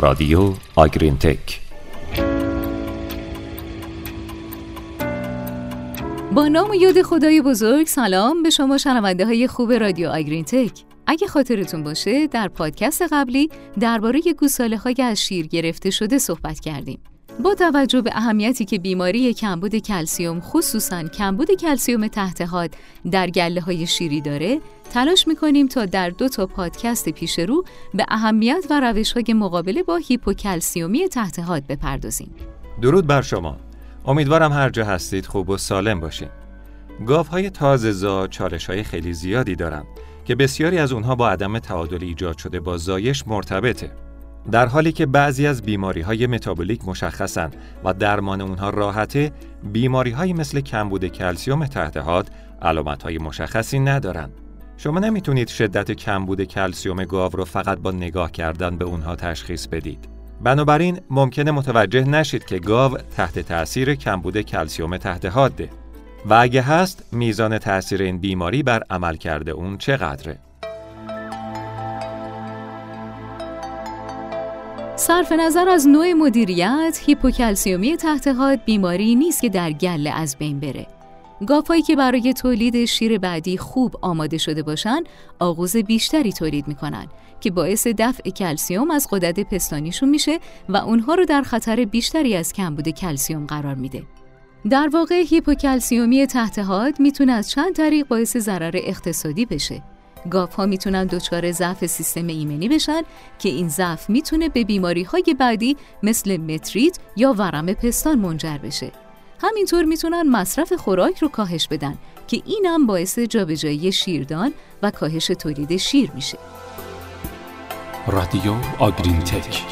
رادیو آگرین تک با نام و یاد خدای بزرگ سلام به شما شنونده های خوب رادیو آگرین تک اگه خاطرتون باشه در پادکست قبلی درباره گوساله های از شیر گرفته شده صحبت کردیم. با توجه به اهمیتی که بیماری کمبود کلسیوم خصوصا کمبود کلسیوم تحت حاد در گله های شیری داره تلاش می‌کنیم تا در دو تا پادکست پیش رو به اهمیت و روش های مقابله با هیپوکلسیومی تحت حاد بپردازیم. درود بر شما. امیدوارم هر جا هستید خوب و سالم باشین. گاف های تازه زا چالش های خیلی زیادی دارن که بسیاری از اونها با عدم تعادل ایجاد شده با زایش مرتبطه. در حالی که بعضی از بیماری های متابولیک مشخصن و درمان اونها راحته بیماری های مثل کمبود کلسیوم تحت حاد علامت های مشخصی ندارن شما نمی‌تونید شدت کمبود کلسیوم گاو رو فقط با نگاه کردن به اونها تشخیص بدید. بنابراین ممکنه متوجه نشید که گاو تحت تأثیر کمبود کلسیوم تحت حاده. و اگه هست میزان تأثیر این بیماری بر عمل کرده اون چقدره؟ صرف نظر از نوع مدیریت، هیپوکلسیومی تحت حاد بیماری نیست که در گله از بین بره. گاوهایی که برای تولید شیر بعدی خوب آماده شده باشن، آغوز بیشتری تولید می‌کنن که باعث دفع کلسیوم از غدد پستانیشون میشه و اونها رو در خطر بیشتری از کمبود کلسیوم قرار میده. در واقع هیپوکلسیومی تحت حاد می‌تونه از چند طریق باعث ضرر اقتصادی بشه. گاو ها می‌تونن دچار ضعف سیستم ایمنی بشن که این ضعف می‌تونه به بیماری های بعدی مثل متریت یا ورم پستان منجر بشه. همینطور می‌تونن مصرف خوراک رو کاهش بدن که اینم باعث جابجایی شیردان و کاهش تولید شیر میشه. رادیو آگرین تک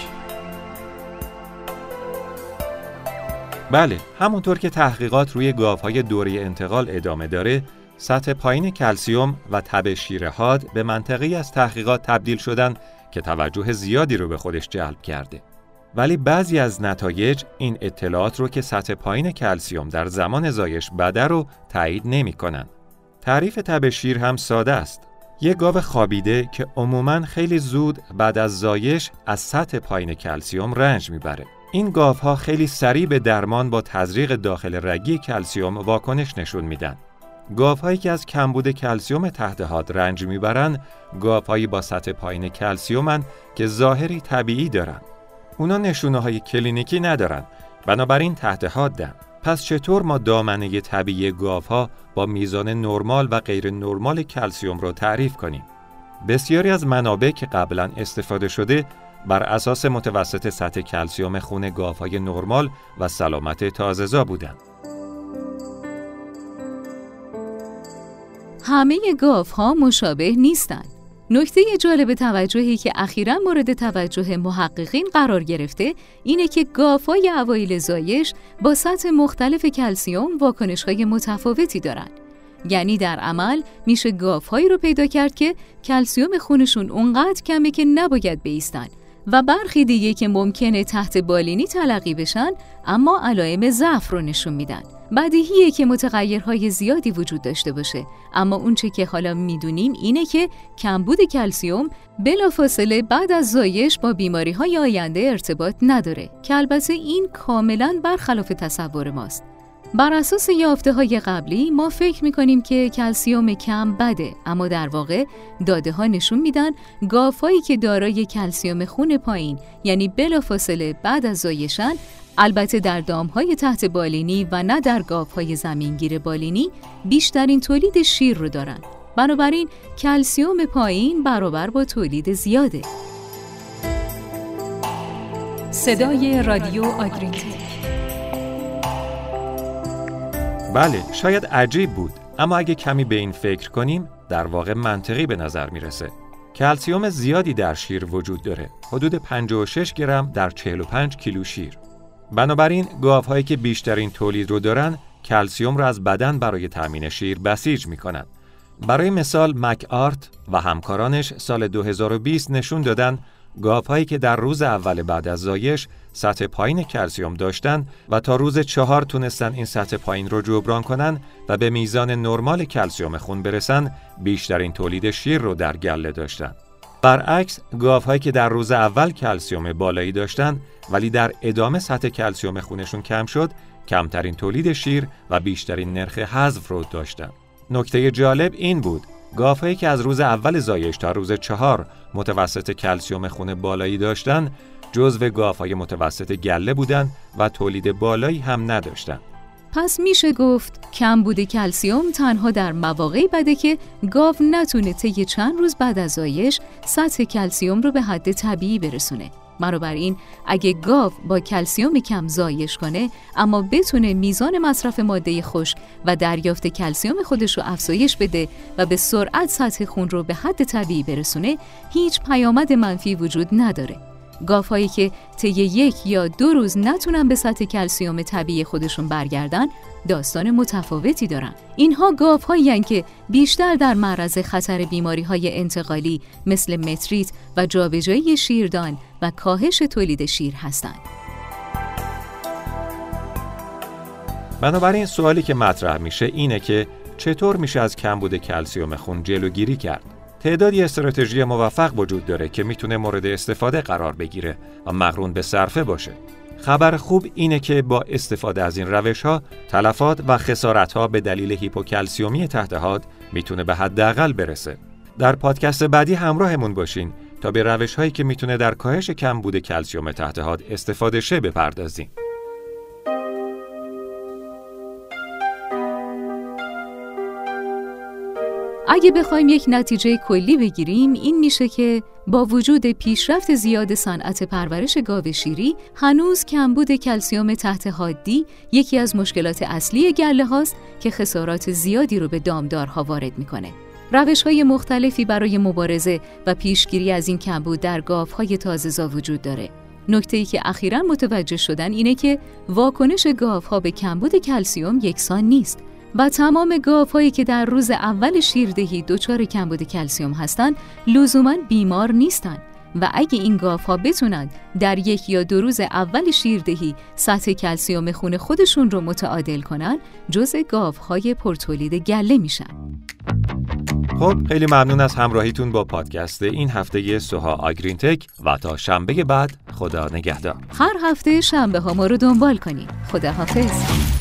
بله همونطور که تحقیقات روی های دوری انتقال ادامه داره سطح پایین کلسیوم و تب شیر حاد به منطقی از تحقیقات تبدیل شدن که توجه زیادی رو به خودش جلب کرده. ولی بعضی از نتایج این اطلاعات رو که سطح پایین کلسیوم در زمان زایش بده رو تایید نمی کنن. تعریف تب شیر هم ساده است. یک گاو خوابیده که عموماً خیلی زود بعد از زایش از سطح پایین کلسیوم رنج می‌بره. این گاوها خیلی سریع به درمان با تزریق داخل رگی کلسیوم واکنش نشون میدن. گاوهایی که از کمبود کلسیوم تحت حاد رنج می‌برند گاوهایی با سطح پایین کلسیومن که ظاهری طبیعی دارن اونا نشونه های کلینیکی ندارن بنابراین تحت حادن. پس چطور ما دامنه طبیعی گاوها با میزان نرمال و غیر نرمال کلسیوم رو تعریف کنیم؟ بسیاری از منابع که قبلا استفاده شده بر اساس متوسط سطح کلسیوم خون گاوهای نرمال و سلامت تازه‌زا بودند. همه گاف ها مشابه نیستند. نکته جالب توجهی که اخیرا مورد توجه محققین قرار گرفته اینه که گاف های اوایل زایش با سطح مختلف کلسیوم واکنش های متفاوتی دارند. یعنی در عمل میشه گاف هایی رو پیدا کرد که کلسیوم خونشون اونقدر کمه که نباید بیستن و برخی دیگه که ممکنه تحت بالینی تلقی بشن اما علائم ضعف رو نشون میدن. بدیهیه که متغیرهای زیادی وجود داشته باشه. اما اونچه که حالا می‌دونیم اینه که کمبود کلسیوم بلافاصله بعد از زایش با بیماری های آینده ارتباط نداره. که البته این کاملا برخلاف تصور ماست. بر اساس یافته های قبلی ما فکر می‌کنیم که کلسیوم کم بده اما در واقع داده ها نشون میدن گافایی که دارای کلسیوم خون پایین یعنی بلافاصله بعد از زایشن البته در دامهای تحت بالینی و نه در گاوهای زمینگیر بالینی بیشترین تولید شیر رو دارن. بنابراین کلسیوم پایین برابر با تولید زیاده. صدای رادیو آگرینتک بله شاید عجیب بود. اما اگه کمی به این فکر کنیم در واقع منطقی به نظر می‌رسه. کلسیوم زیادی در شیر وجود داره. حدود 56 گرم در 45 کیلو شیر. بنابراین گاوهایی که بیشترین تولید رو دارن کلسیوم را از بدن برای تامین شیر بسیج می کنند. برای مثال مک آرت و همکارانش سال 2020 نشون دادن گاوهایی که در روز اول بعد از زایش سطح پایین کلسیوم داشتند و تا روز چهار تونستن این سطح پایین رو جبران کنن و به میزان نرمال کلسیوم خون برسن بیشترین تولید شیر رو در گله داشتن. برعکس گاوهایی که در روز اول کلسیوم بالایی داشتند ولی در ادامه سطح کلسیوم خونشون کم شد کمترین تولید شیر و بیشترین نرخ حذف رو داشتند. نکته جالب این بود گاوهایی که از روز اول زایش تا روز چهار متوسط کلسیوم خون بالایی داشتند جزو گاوهای متوسط گله بودند و تولید بالایی هم نداشتند. پس میشه گفت کمبود کلسیوم تنها در مواقعی بده که گاو نتونه طی چند روز بعد از زایش سطح کلسیوم رو به حد طبیعی برسونه. این اگه گاو با کلسیوم کم زایش کنه اما بتونه میزان مصرف ماده خوش و دریافت کلسیوم خودش رو افزایش بده و به سرعت سطح خون رو به حد طبیعی برسونه هیچ پیامد منفی وجود نداره. گاوهایی که طی یک یا دو روز نتونن به سطح کلسیوم طبیعی خودشون برگردن داستان متفاوتی دارن اینها گاوهایی که بیشتر در معرض خطر بیماری های انتقالی مثل متریت و جابجایی شیردان و کاهش تولید شیر هستند. بنابراین سوالی که مطرح میشه اینه که چطور میشه از کمبود کلسیوم خون جلوگیری کرد؟ تعدادی استراتژی موفق وجود داره که می‌تونه مورد استفاده قرار بگیره و مقرون به صرفه باشه. خبر خوب اینه که با استفاده از این روش ها تلفات و خسارت ها به دلیل هیپوکلسیومی تحت حاد می‌تونه به حداقل برسه. در پادکست بعدی همراهمون باشین تا به روش هایی که می‌تونه در کاهش کمبود کلسیوم تحت حاد استفاده شه بپردازیم. اگه بخوایم یک نتیجه کلی بگیریم این میشه که با وجود پیشرفت زیاد صنعت پرورش گاو شیری هنوز کمبود کلسیوم تحت حادی یکی از مشکلات اصلی گله هاست که خسارات زیادی رو به دامدارها وارد می‌کنه. روش های مختلفی برای مبارزه و پیشگیری از این کمبود در گاف های تازهزا وجود داره. نکته ای که اخیرا متوجه شدن اینه که واکنش گاف ها به کمبود کلسیوم یکسان نیست و تمام گاوهایی که در روز اول شیردهی دچار کمبود کلسیوم هستند لزوما بیمار نیستند. و اگه این ها بتونند در یک یا دو روز اول شیردهی سطح کلسیوم خون خودشون رو متعادل کنن جز های پرتولید گله میشن. خب خیلی ممنون از همراهیتون با پادکست این هفته سوها آگرین تک و تا شنبه بعد خدا نگهدار. هر هفته شنبه ها ما رو دنبال کنید. خدا حافظ